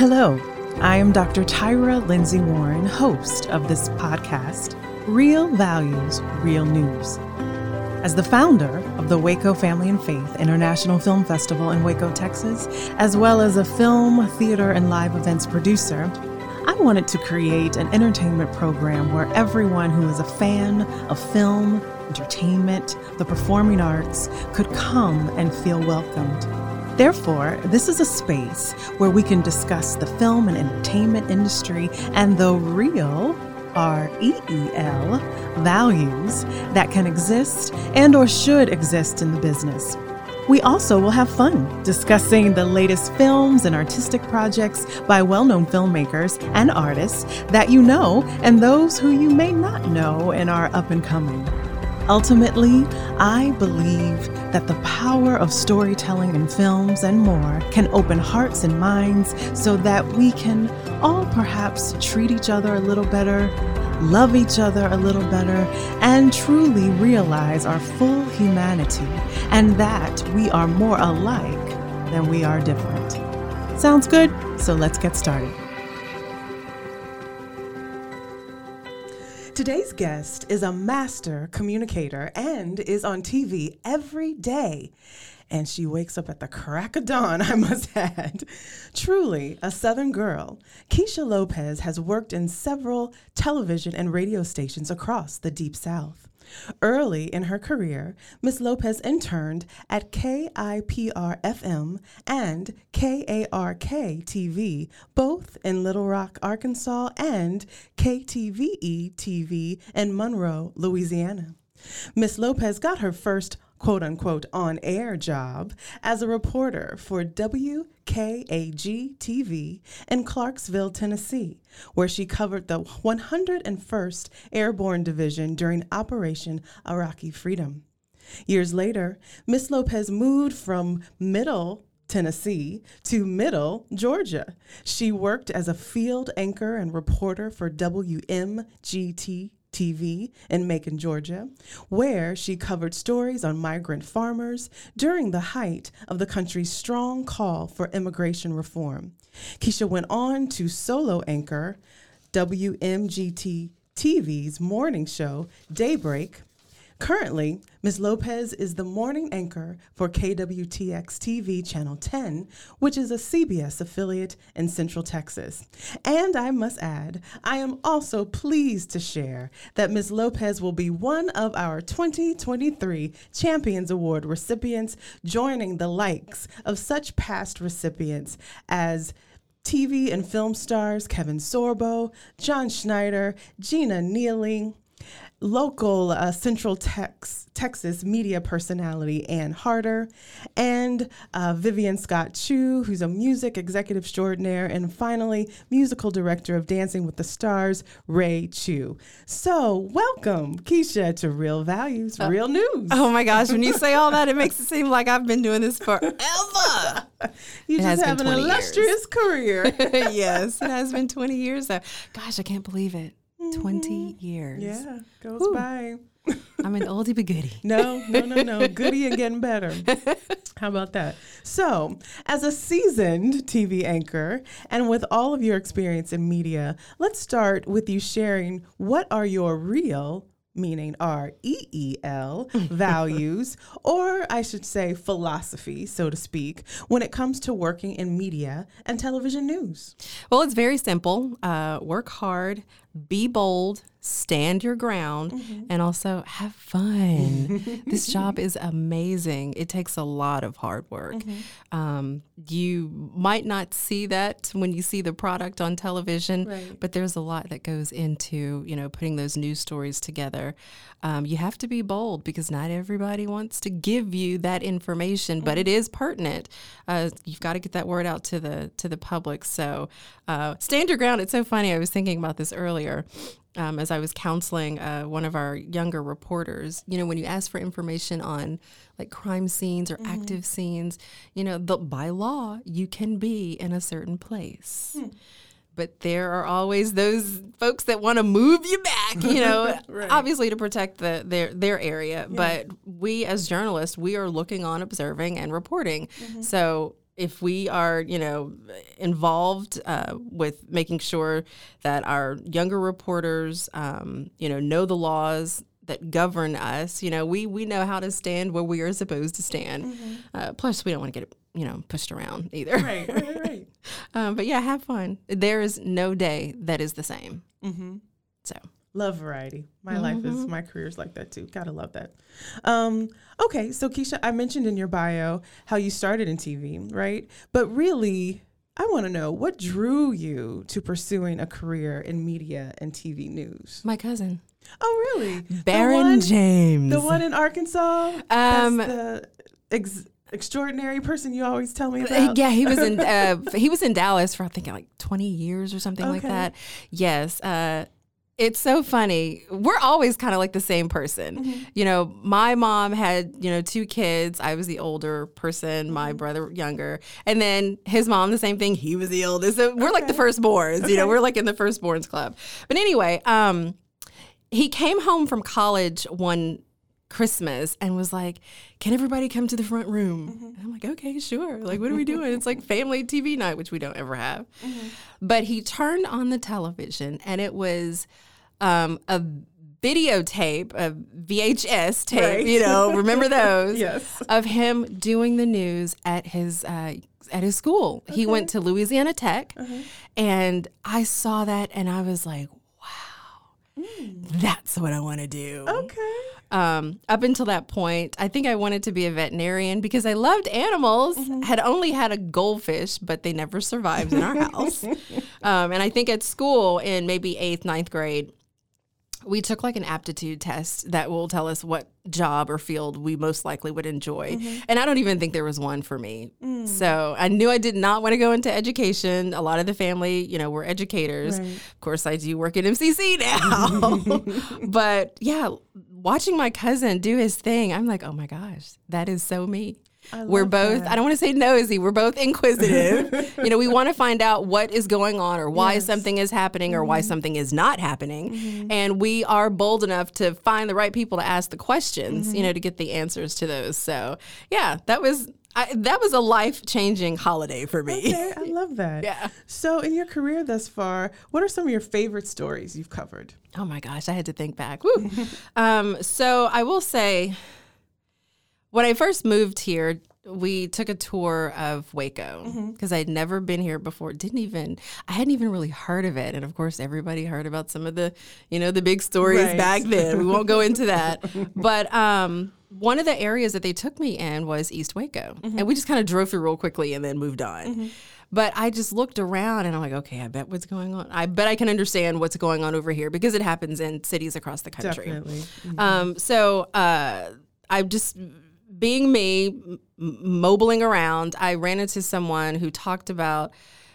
Hello, I am Dr. Tyra Lindsay Warren, host of this podcast, Real Values, Real News. As the founder of the Waco Family and Faith International Film Festival in Waco, Texas, as well as a film, theater, and live events producer, I wanted to create an entertainment program where everyone who is a fan of film, entertainment, the performing arts could come and feel welcomed. Therefore, this is a space where we can discuss the film and entertainment industry and the real R E E L values that can exist and or should exist in the business. We also will have fun discussing the latest films and artistic projects by well known filmmakers and artists that you know and those who you may not know and are up and coming. Ultimately, I believe that the power of storytelling in films and more can open hearts and minds so that we can all perhaps treat each other a little better, love each other a little better, and truly realize our full humanity and that we are more alike than we are different. Sounds good? So let's get started. Today's guest is a master communicator and is on TV every day. And she wakes up at the crack of dawn, I must add. Truly a Southern girl, Keisha Lopez has worked in several television and radio stations across the Deep South. Early in her career, Ms. Lopez interned at KIPR FM and KARK TV, both in Little Rock, Arkansas, and KTVE TV in Monroe, Louisiana. Ms. Lopez got her first quote unquote on air job as a reporter for WKAG TV in Clarksville, Tennessee, where she covered the 101st Airborne Division during Operation Iraqi Freedom. Years later, Miss Lopez moved from Middle Tennessee to Middle, Georgia. She worked as a field anchor and reporter for WMGT TV in Macon, Georgia, where she covered stories on migrant farmers during the height of the country's strong call for immigration reform. Keisha went on to solo anchor WMGT TV's morning show, Daybreak, Currently, Ms. Lopez is the morning anchor for KWTX TV Channel 10, which is a CBS affiliate in Central Texas. And I must add, I am also pleased to share that Ms. Lopez will be one of our 2023 Champions Award recipients, joining the likes of such past recipients as TV and film stars Kevin Sorbo, John Schneider, Gina Neely, local uh, Central Tex- Texas media personality Ann Harder, and uh, Vivian Scott Chew, who's a music executive extraordinaire, and finally, musical director of Dancing with the Stars, Ray Chew. So, welcome, Keisha, to Real Values, uh, Real News. Oh my gosh, when you say all that, it makes it seem like I've been doing this forever. you it just have an illustrious years. career. yes, it has been 20 years. Though. Gosh, I can't believe it. 20 mm-hmm. years. Yeah, goes by. I'm an oldie but goodie. No, no, no, no. goodie and getting better. How about that? So, as a seasoned TV anchor and with all of your experience in media, let's start with you sharing what are your real meaning R E E L, values, or I should say philosophy, so to speak, when it comes to working in media and television news? Well, it's very simple uh, work hard, be bold, stand your ground, mm-hmm. and also have fun. this job is amazing. It takes a lot of hard work. Mm-hmm. Um, you might not see that when you see the product on television, right. but there's a lot that goes into you know putting those news stories together. Um, you have to be bold because not everybody wants to give you that information, mm-hmm. but it is pertinent. Uh, you've got to get that word out to the to the public. So uh, stand your ground. It's so funny. I was thinking about this earlier um, as I was counseling uh, one of our younger reporters, you know, when you ask for information on like crime scenes or mm-hmm. active scenes, you know, the, by law, you can be in a certain place. Hmm. But there are always those folks that want to move you back, you know, right. obviously to protect the their their area. Yeah. But we as journalists, we are looking on, observing, and reporting. Mm-hmm. So if we are, you know, involved uh, with making sure that our younger reporters, um, you know, know the laws that govern us, you know, we we know how to stand where we are supposed to stand. Mm-hmm. Uh, plus, we don't want to get you know pushed around either. Right, right, right. um, but yeah, have fun. There is no day that is the same. mm-hmm. So Love variety. My life is my career is like that too. Gotta love that. Um, okay, so Keisha, I mentioned in your bio how you started in TV, right? But really, I want to know what drew you to pursuing a career in media and TV news. my cousin Oh, really? Baron the one, James. the one in Arkansas. Um, the ex- extraordinary person you always tell me Uh, about. Yeah, he was in uh, he was in Dallas for I think like twenty years or something like that. Yes, uh, it's so funny. We're always kind of like the same person. Mm-hmm. You know, my mom had you know two kids. I was the older person. Mm-hmm. My brother younger, and then his mom the same thing. He was the oldest. So we're like the Okay. firstborns. You know, we're like in the firstborns club. But anyway, um, he came home from college one Christmas and was like, "Can everybody come to the front room?" And I'm like, "Okay, sure." Like, what are we doing? it's like family TV night, which we don't ever have. But he turned on the television, and it was um, a videotape, a VHS tape. Right. You know, remember those? Yes. Of him doing the news at his. Uh, at his school, he went to Louisiana Tech, and I saw that, and I was like, "Wow, that's what I want to do." Okay. um, up until that point, I think I wanted to be a veterinarian because I loved animals. Had only had a goldfish, but they never survived in our house. Um, and I think at school in maybe eighth, ninth grade, we took like an aptitude test that will tell us what job or field we most likely would enjoy. Mm-hmm. And I don't even think there was one for me. Mm. So I knew I did not want to go into education. A lot of the family, you know, were educators. Right. Of course, I do work at MCC now. but yeah, watching my cousin do his thing, I'm like, oh my gosh, that is so me. We're both, that. I don't want to say nosy, we're both inquisitive. you know, we want to find out what is going on or why Yes. something is happening or why mm-hmm. something is not happening. Mm-hmm. And we are bold enough to find the right people to ask the questions, you mm-hmm. know, to get the answers to those. So, yeah, that was. I, that was a life changing holiday for me. Okay, I love that. Yeah. So, in your career thus far, what are some of your favorite stories you've covered? Oh my gosh, I had to think back. Woo. um, so I will say, when I first moved here, we took a tour of Waco Mm-hmm. because I'd never been here before. Didn't even, I hadn't even really heard of it. And of course, everybody heard about some of the, you know, the big stories Right. back then. We won't go into that. But um, one of the areas that they took me in was East Waco. Mm-hmm. And we just kind of drove through real quickly and then moved on. But I just looked around and I'm like, okay, I bet what's going on. I bet I can understand what's going on over here because it happens in cities across the country. Definitely. Um, so uh, I just being me, mobiling around, I ran into someone who talked about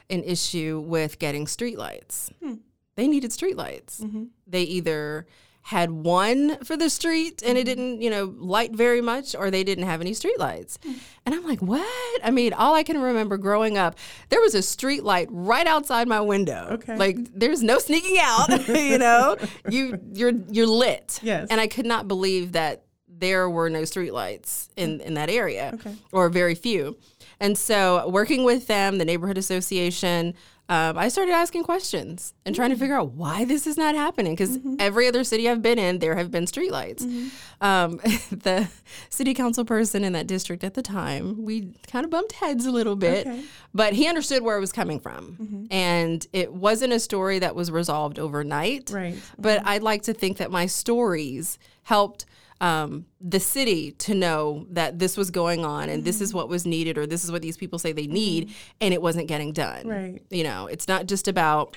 an issue with getting streetlights. Hmm. They needed streetlights. Mm-hmm. They either had one for the street and it mm-hmm. didn't, you know, light very much, or they didn't have any streetlights. Hmm. And I'm like, what? I mean, all I can remember growing up, there was a street light right outside my window. Okay. Like there's no sneaking out, you know. You you're you're lit. Yes. And I could not believe that there were no streetlights in mm. in that area, Okay. or very few. And so, working with them, the neighborhood association, um, I started asking questions and trying to mm. figure out why this is not happening. Because mm-hmm. every other city I've been in, there have been streetlights. Mm-hmm. Um, the city council person in that district at the time, we kind of bumped heads a little bit, Okay. but he understood where it was coming from, mm-hmm. and it wasn't a story that was resolved overnight. Right. But I'd like to think that my stories helped um, the city to know that this was going on and this is what was needed or this is what these people say they need and it wasn't getting done. Right. You know, it's not just about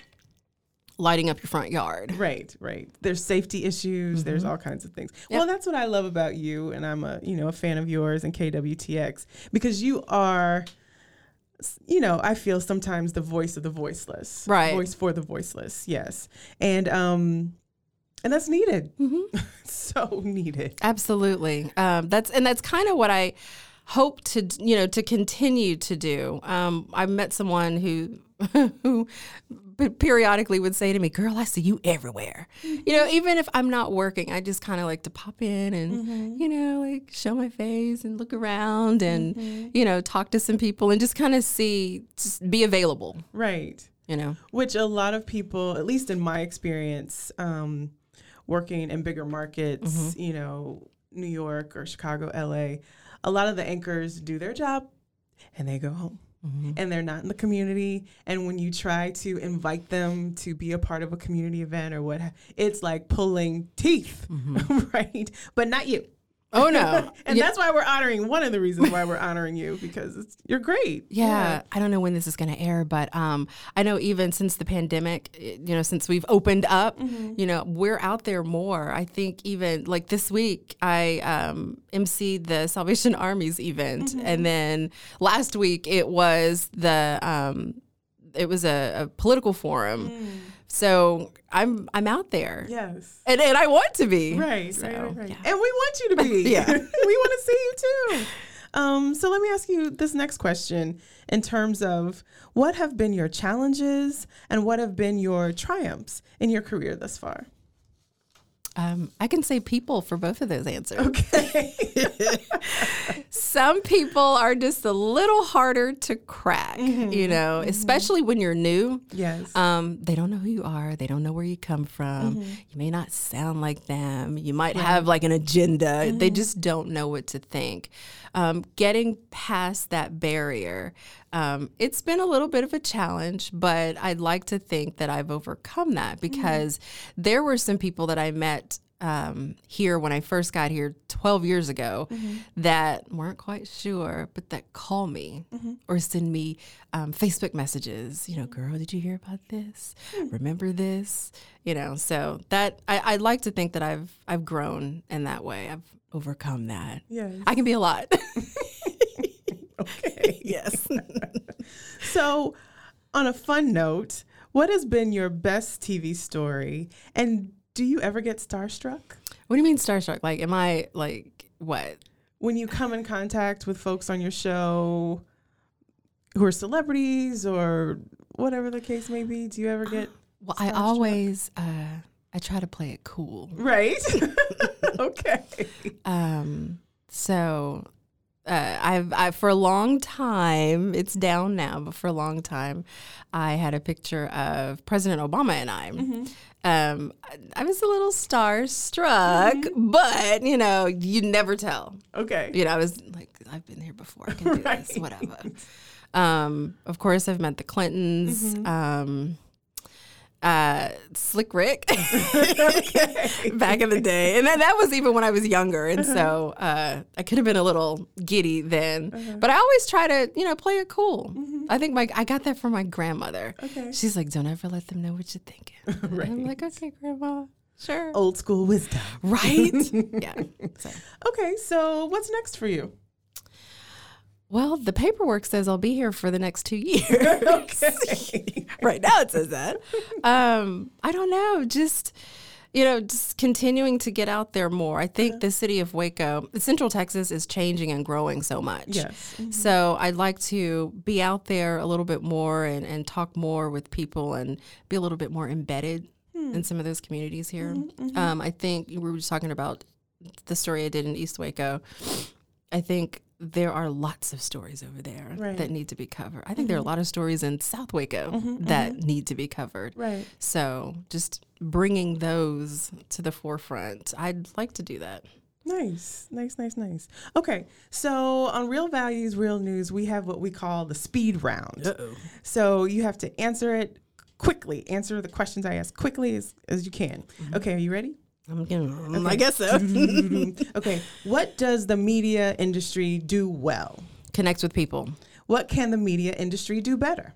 lighting up your front yard. Right, right. There's safety issues. There's all kinds of things. Well, that's what I love about you, and I'm a you know a fan of yours and KWTX because you are, you know, I feel sometimes the voice of the voiceless, Right. Voice for the voiceless, yes, and um, and that's needed. so needed. Absolutely. Um, that's and that's kind of what I hope to you know to continue to do. Um, I met someone who who periodically would say to me, "Girl, I see you everywhere." You know, even if I'm not working, I just kind of like to pop in and you know, like show my face and look around and you know, talk to some people and just kind of see, just be available. Right. You know. Which a lot of people, at least in my experience, um, working in bigger markets, mm-hmm. you know, New York or Chicago, LA, a lot of the anchors do their job and they go home. Mm-hmm. And they're not in the community. And when you try to invite them to be a part of a community event or what, it's like pulling teeth, mm-hmm. right? But not you. Oh no. And Yeah. that's why we're honoring one of the reasons why we're honoring you because it's, you're great. Yeah, I don't know when this is going to air, but um, I know even since the pandemic, eh, you know, since we've opened up, you know, we're out there more. I think even like this week, I um, emceed the Salvation Army's event, and then last week it was the um, it was a, a political forum. So I'm I'm out there, Yes. and and I want to be Right, So, right, right, right. yeah. And we want you to be. Yeah. we want to see you too. Um, so let me ask you this next question in terms of what have been your challenges and what have been your triumphs in your career thus far? Um, I can say people for both of those answers. Okay. Some people are just a little harder to crack, you know, especially when you're new. yes. Um, they don't know who you are. They don't know where you come from. You may not sound like them. You might have like an agenda. They just don't know what to think. Um, getting past that barrier, um, it's been a little bit of a challenge, but I'd like to think that I've overcome that because there were some people that I met um, here when I first got here 12 years ago that weren't quite sure, but that call me or send me um, Facebook messages. You know, girl, did you hear about this? Remember this? You know, so that I, I'd like to think that I've I've grown in that way. I've overcome that. yes. I can be a lot. Okay. yes. So, on a fun note, what has been your best TV story? And do you ever get starstruck? what do you mean starstruck? Like, am I like what? when you come in contact with folks on your show who are celebrities or whatever the case may be, do you ever get Well, I always uh, I try to play it cool. right? okay. Um, so uh, I've I, for a long time, it's down now, but for a long time, I had a picture of President Obama and I. Um, I, I was a little starstruck, but you know, you never tell. Okay. You know, I was like, I've been here before. I can do this, Right. whatever. Um, of course, I've met the Clintons. Um, uh, Slick Rick back in the day, and that, that was even when I was younger, and so uh, I could have been a little giddy then. But I always try to, you know, play it cool. I think my I got that from my grandmother. Okay. She's like, "Don't ever let them know what you're thinking." And I'm like, "Okay, grandma, sure." Old school wisdom. Right? yeah. So. Okay, so what's next for you? Well, the paperwork says I'll be here for the next two years. Okay. right now it says that. Um, I don't know. Just you know, just continuing to get out there more. I think uh-huh. the city of Waco, Central Texas, is changing and growing so much. Yes. Mm-hmm. So I'd like to be out there a little bit more and, and talk more with people and be a little bit more embedded hmm. in some of those communities here. Mm-hmm, mm-hmm. Um, I think we were just talking about the story I did in East Waco. I think there are lots of stories over there Right. that need to be covered. I think there are a mm-hmm. lot of stories in South Waco mm-hmm, mm-hmm. that need to be covered. Right. So just bringing those to the forefront, I'd like to do that. Nice, nice, nice, nice. Okay, so on Real Values, Real News, we have what we call the speed round. Uh-oh. So you have to answer it quickly. Answer the questions I ask quickly as, as you can. Okay, are you ready? I'm gonna, I guess so. okay, what does the media industry do well? Connect with people, What can the media industry do better?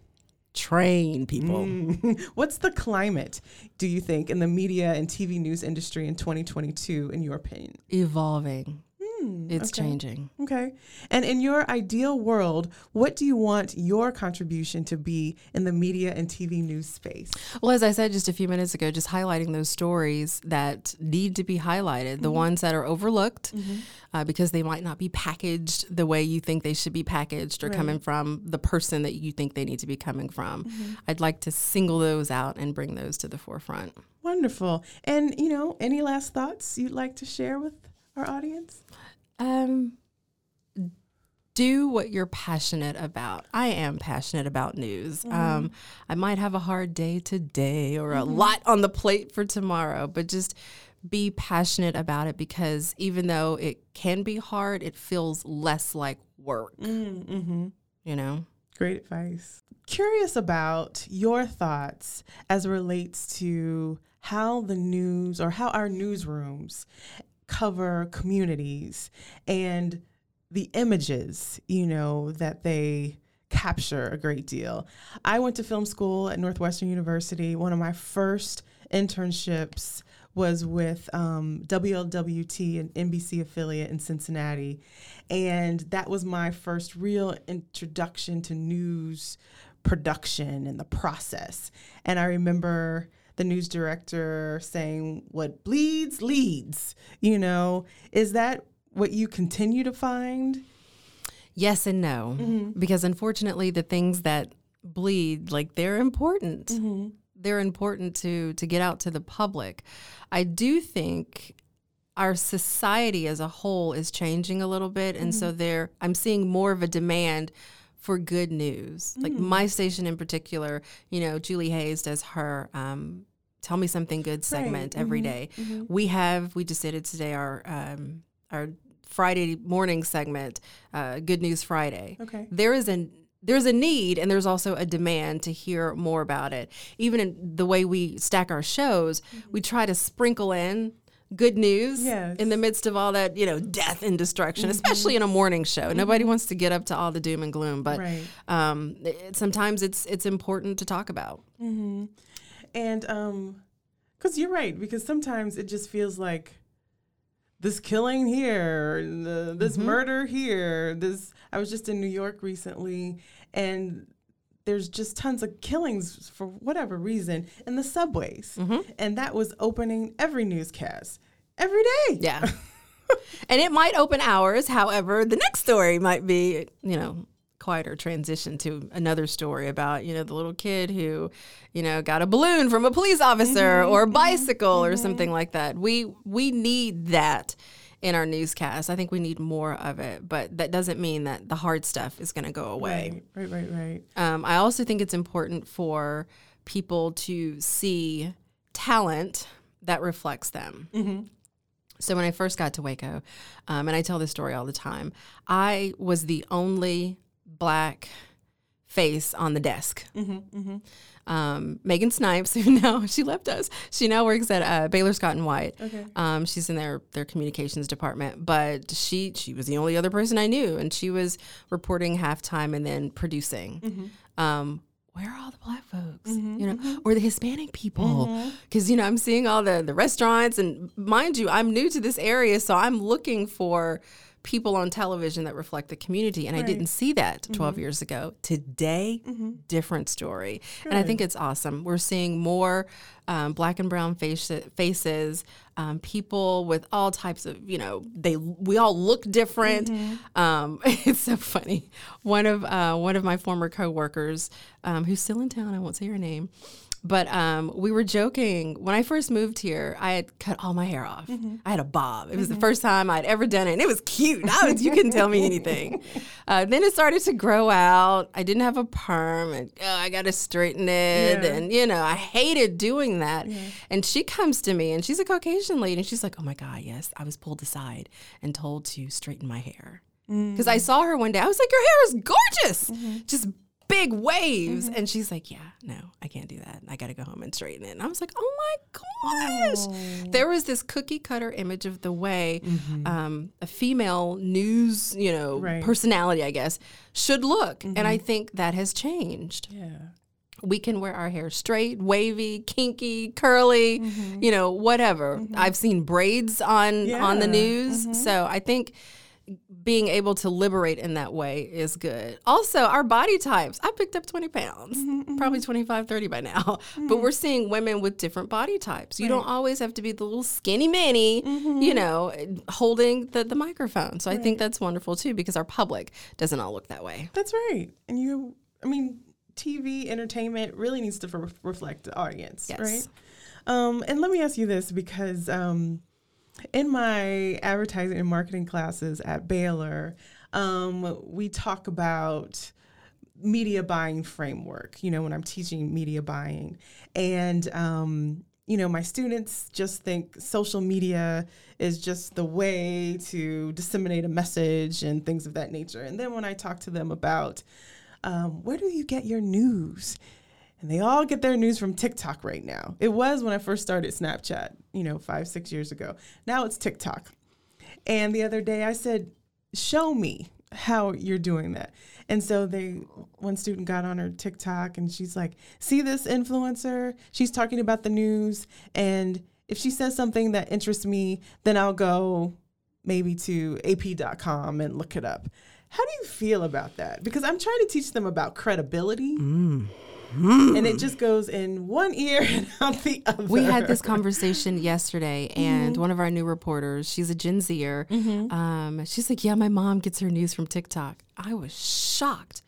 train people. Mm. What's the climate, do you think, in the media and TV news industry in 2022, in your opinion? Evolving. Hmm, it's changing. Okay. And in your ideal world, what do you want your contribution to be in the media and TV news space? Well, as I said just a few minutes ago, just highlighting those stories that need to be highlighted, the mm-hmm. ones that are overlooked mm-hmm. uh, because they might not be packaged the way you think they should be packaged or coming from the person that you think they need to be coming from. Mm-hmm. I'd like to single those out and bring those to the forefront. Wonderful. And, you know, any last thoughts you'd like to share with our audience? Um, do what you're passionate about. I am passionate about news. Um, I might have a hard day today or a lot on the plate for tomorrow, but just be passionate about it because even though it can be hard, it feels less like work. Mm-hmm. You know? Great advice. Curious about your thoughts as it relates to how the news or how our newsrooms cover communities and the images, you know, that they capture a great deal. I went to film school at Northwestern University. One of my first internships was with um, WLWT, an NBC affiliate in Cincinnati. And that was my first real introduction to news production and the process. And I remember the news director saying, What bleeds, leads. You know, is that what you continue to find? Yes and no, mm-hmm. because unfortunately, the things that bleed, like they're important. Mm-hmm. They're important to to get out to the public. I do think our society as a whole is changing a little bit, and so mm-hmm. there, I'm seeing more of a demand for good news. Like mm. my station in particular, you know, Julie Hayes does her. Um, Tell me something good segment every day. We have we just did it today. Our um, our Friday morning segment, uh, Good News Friday. Okay. There is an there's a need and there's also a demand to hear more about it. Even in the way we stack our shows, we try to sprinkle in good news Yes. in the midst of all that, you know, death and destruction, especially in a morning show. Nobody wants to get up to all the doom and gloom, but Right. um, it, sometimes it's it's important to talk about. And um cuz you're right because sometimes it just feels like this killing here, the, this murder here, this I was just in New York recently and there's just tons of killings for whatever reason in the subways. And that was opening every newscast every day. Yeah. and it might open hours. However, the next story might be, you know, quieter transition to another story about, you know, the little kid who, you know, got a balloon from a police officer or a bicycle or something like that. We we need that in our newscast. I think we need more of it, but that doesn't mean that the hard stuff is going to go away. Right, right, right, right. Um, I also think it's important for people to see talent that reflects them. So when I first got to Waco, um, and I tell this story all the time, I was the only black face on the desk. Um, Megan Snipes, who now she left us, she now works at uh, Baylor Scott and White. Okay. Um, she's in their their communications department, but she she was the only other person I knew, and she was reporting halftime and then producing. Um, where are all the black folks? You know, or the Hispanic people? Because you know, I'm seeing all the the restaurants, and mind you, I'm new to this area, so I'm looking for people on television that reflect the community, and I didn't see that 12 years ago. Today, different story, and I think it's awesome. We're seeing more um, black and brown face, faces, um, people with all types of, you know, they we all look different. Um, it's so funny. One of uh, one of my former coworkers, um, who's still in town, I won't say her name. But um, we were joking when I first moved here. I had cut all my hair off. I had a bob. It was the first time I'd ever done it, and it was cute. I was, you couldn't tell me anything. Uh, then it started to grow out. I didn't have a perm, and oh, I got to straighten it. Yeah. And you know, I hated doing that. And she comes to me, and she's a Caucasian lady, and she's like, "Oh my God, yes, I was pulled aside and told to straighten my hair." Because I saw her one day, I was like, "Your hair is gorgeous, just big waves." Mm-hmm. And she's like, "Yeah, no, I can't do that. I got to go home and straighten it." And I was like, "Oh my gosh!" Oh. There was this cookie cutter image of the way mm-hmm. um, a female news, you know, Right. personality, I guess, should look, and I mm-hmm. think that has changed. Yeah. we can wear our hair straight, wavy, kinky, curly, you know, whatever. I've seen braids on on the Yeah. news. So I think being able to liberate in that way is good. Also, our body types. I picked up 20 pounds, probably 25, 30 by now. But we're seeing women with different body types. You don't always have to be the little skinny mini, you know, holding the, the microphone. So I think that's wonderful too because our public doesn't all look that way. That's right. And you, I mean, TV entertainment really needs to re- reflect the audience, Yes. right? Um, and let me ask you this because um, in my advertising and marketing classes at Baylor, um, we talk about media buying framework, you know, when I'm teaching media buying. And, um, you know, my students just think social media is just the way to disseminate a message and things of that nature. And then when I talk to them about um, where do you get your news? And they all get their news from TikTok right now. It was when I first started Snapchat, you know, five, six years ago. Now it's TikTok. And the other day I said, show me how you're doing that. And so they one student got on her TikTok and she's like, see this influencer? She's talking about the news and if she says something that interests me, then I'll go maybe to ap.com and look it up. How do you feel about that? Because I'm trying to teach them about credibility. Mm. And it just goes in one ear and out the other. We had this conversation yesterday, and one of our new reporters, she's a Gen Zer. Um, she's like, "Yeah, my mom gets her news from TikTok." I was shocked.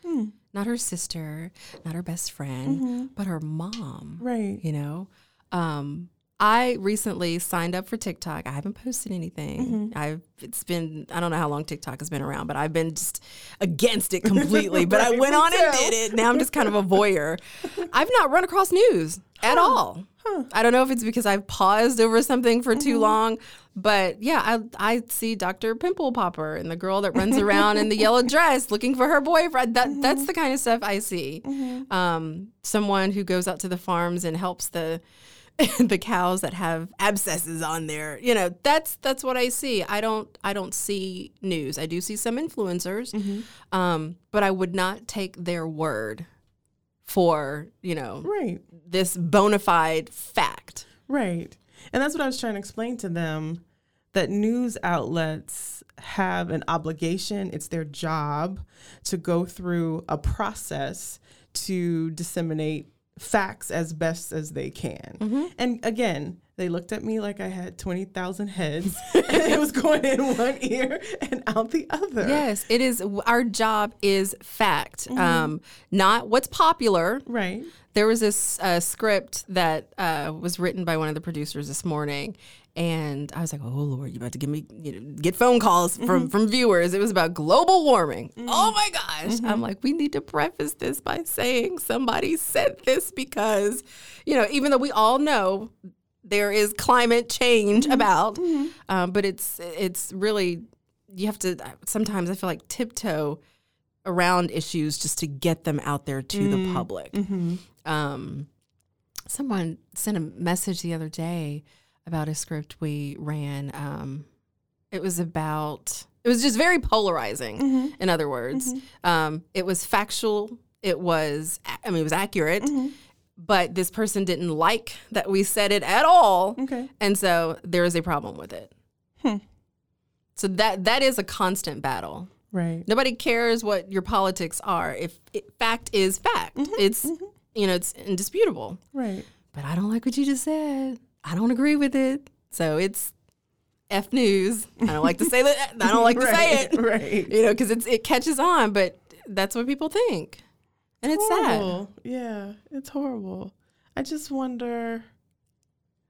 Not her sister, not her best friend, but her mom. Right. You know, um, I recently signed up for TikTok. I haven't posted anything. Mm-hmm. I've it's been I don't know how long TikTok has been around, but I've been just against it completely. but I went on and did it. Now I'm just kind of a voyeur. I've not run across news at all. I don't know if it's because I've paused over something for too mm-hmm. long, but yeah, I I see Dr. Pimple Popper and the girl that runs around in the yellow dress looking for her boyfriend. That that's mm-hmm. the kind of stuff I see. Um, someone who goes out to the farms and helps the the cows that have abscesses on there. You know, that's that's what I see. I don't I don't see news. I do see some influencers, um, but I would not take their word for you know Right. this bona fide fact. Right. And that's what I was trying to explain to them that news outlets have an obligation, it's their job to go through a process to disseminate facts as best as they can. And again, they looked at me like I had 20,000 heads and it was going in one ear and out the other. Yes, it is. Our job is fact, um, not what's popular. Right. There was this uh, script that uh, was written by one of the producers this morning, and I was like, "Oh Lord, you about to give me you know, get phone calls from mm-hmm. from viewers?" It was about global warming. Mm-hmm. Oh my gosh! I'm mm-hmm. like, we need to preface this by saying somebody said this because, you know, even though we all know there is climate change about, um, but it's it's really you have to uh, sometimes I feel like tiptoe around issues just to get them out there to the public. Um, someone sent a message the other day about a script we ran. Um, it was about, it was just very polarizing, mm-hmm. in other words. Mm-hmm. Um, it was factual, it was, I mean, it was accurate. Mm-hmm. But this person didn't like that we said it at all, Okay. and so there is a problem with it. Hmm. So that that is a constant battle. Right. Nobody cares what your politics are. If it, fact is fact, it's you know it's indisputable. Right. But I don't like what you just said. I don't agree with it. So it's f news. I don't like to say that. I don't like to say it. Right. You know, because it catches on. But that's what people think, and it's sad. horrible. Yeah, it's horrible. I just wonder.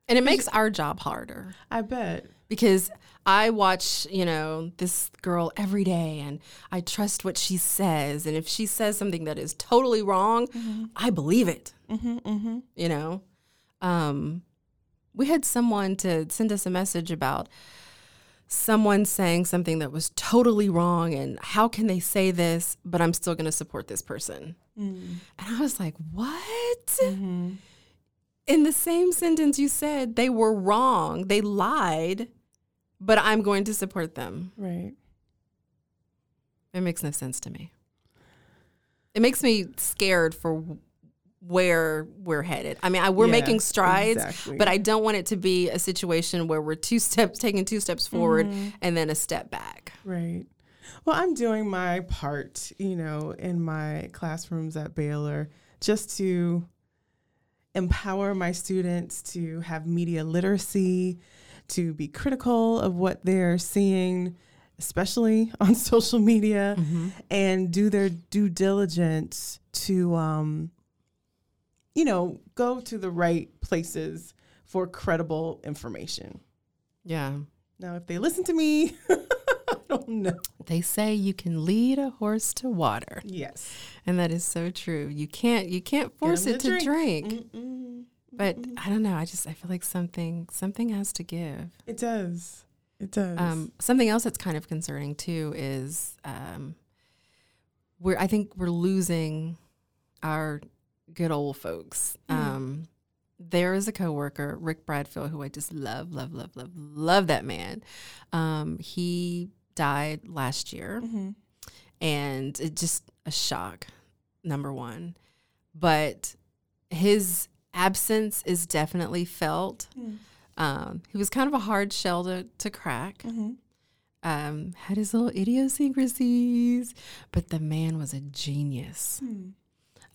And it makes our job harder. I bet. because I watch, you know, this girl every day and I trust what she says. And if she says something that is totally wrong, mm-hmm. I believe it. Mm-hmm, mm-hmm. You know? Um, we had someone to send us a message about someone saying something that was totally wrong and how can they say this, but I'm still going to support this person. Mm. And I was like, what? Mm-hmm. In the same sentence, you said they were wrong, they lied, but I'm going to support them. Right. It makes no sense to me. It makes me scared for where we're headed. I mean, I, we're Yeah, making strides, exactly. but I don't want it to be a situation where we're two steps taking two steps forward Mm-hmm. and then a step back. Right. Well, I'm doing my part, you know, in my classrooms at Baylor just to empower my students to have media literacy, to be critical of what they're seeing, especially on social media, and do their due diligence to, um, you know, go to the right places for credible information. Yeah. Now, if they listen to me, I don't know. They say you can lead a horse to water. Yes. And that is so true. You can't you can't force it to drink. drink. Mm-mm. But I don't know. I just I feel like something something has to give. It does. It does. Um, something else that's kind of concerning too is um, we're I think we're losing our good old folks. Um, there is a coworker, Rick Bradfield, who I just love, love, love, love, love that man. Um, he died last year, Mhm. and it just a shock. Number one, but his absence is definitely felt. Mm. Um, he was kind of a hard shell to, to crack. Mhm. Um, had his little idiosyncrasies, but the man was a genius. Hmm.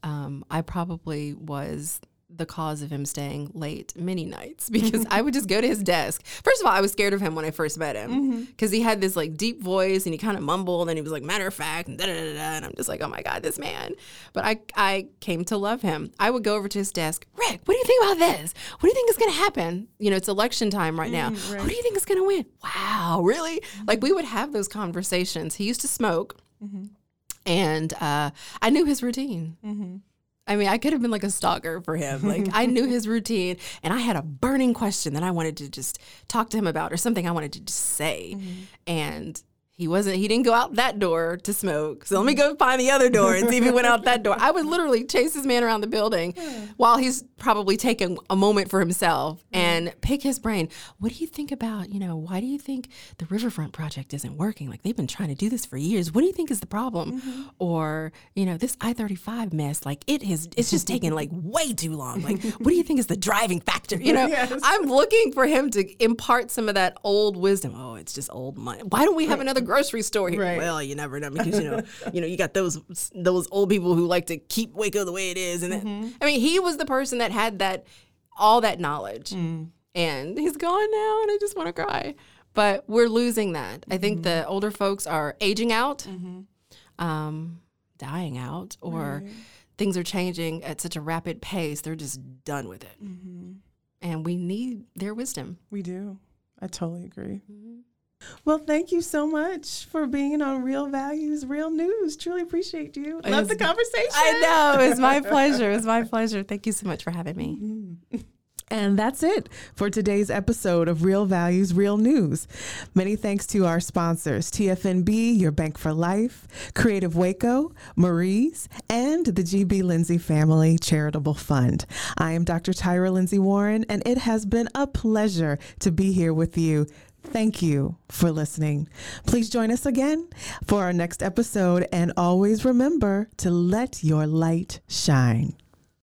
Um, I probably was the cause of him staying late many nights because I would just go to his desk. First of all, I was scared of him when I first met him mm-hmm. because he had this like deep voice and he kind of mumbled and he was like matter of fact and da da da da. And I'm just like, oh my god, this man. But I I came to love him. I would go over to his desk. Rick, what do you think about this? What do you think is going to happen? You know, it's election time right now. Mm-hmm, Who do you think is going to win? Wow, really? Mm-hmm. Like we would have those conversations. He used to smoke, and uh, I knew his routine. I mean, I could have been like a stalker for him. Like I knew his routine and I had a burning question that I wanted to just talk to him about or something I wanted to just say. And he wasn't he didn't go out that door to smoke. So let me go find the other door and see if he went out that door. I would literally chase this man around the building while he's probably taking a moment for himself and pick his brain. What do you think about, you know, why do you think the Riverfront project isn't working? Like they've been trying to do this for years. What do you think is the problem? Mm-hmm. Or, you know, this I-35 mess, like it has it's just taking like way too long. Like what do you think is the driving factor? You know, Yes. I'm looking for him to impart some of that old wisdom. Oh, it's just old money. Why don't we have another grocery store here? Right. Well, you never know because you know, you know, you got those those old people who like to keep Waco the way it is, and then, mm-hmm. I mean, he was the person that had that all that knowledge, mm. and he's gone now, and I just want to cry. But we're losing that. I think mm-hmm. the older folks are aging out, mm-hmm. um, dying out, or things are changing at such a rapid pace. They're just done with it, and we need their wisdom. We do. I totally agree. Well, thank you so much for being on Real Values, Real News. Truly appreciate you. Love the conversation. I know. It's my pleasure. It's my pleasure. Thank you so much for having me. Mm-hmm. And that's it for today's episode of Real Values, Real News. Many thanks to our sponsors TFNB, Your Bank for Life, Creative Waco, Marie's, and the GB Lindsay Family Charitable Fund. I am Dr. Tyra Lindsay Warren, and it has been a pleasure to be here with you. Thank you for listening. Please join us again for our next episode, and always remember to let your light shine.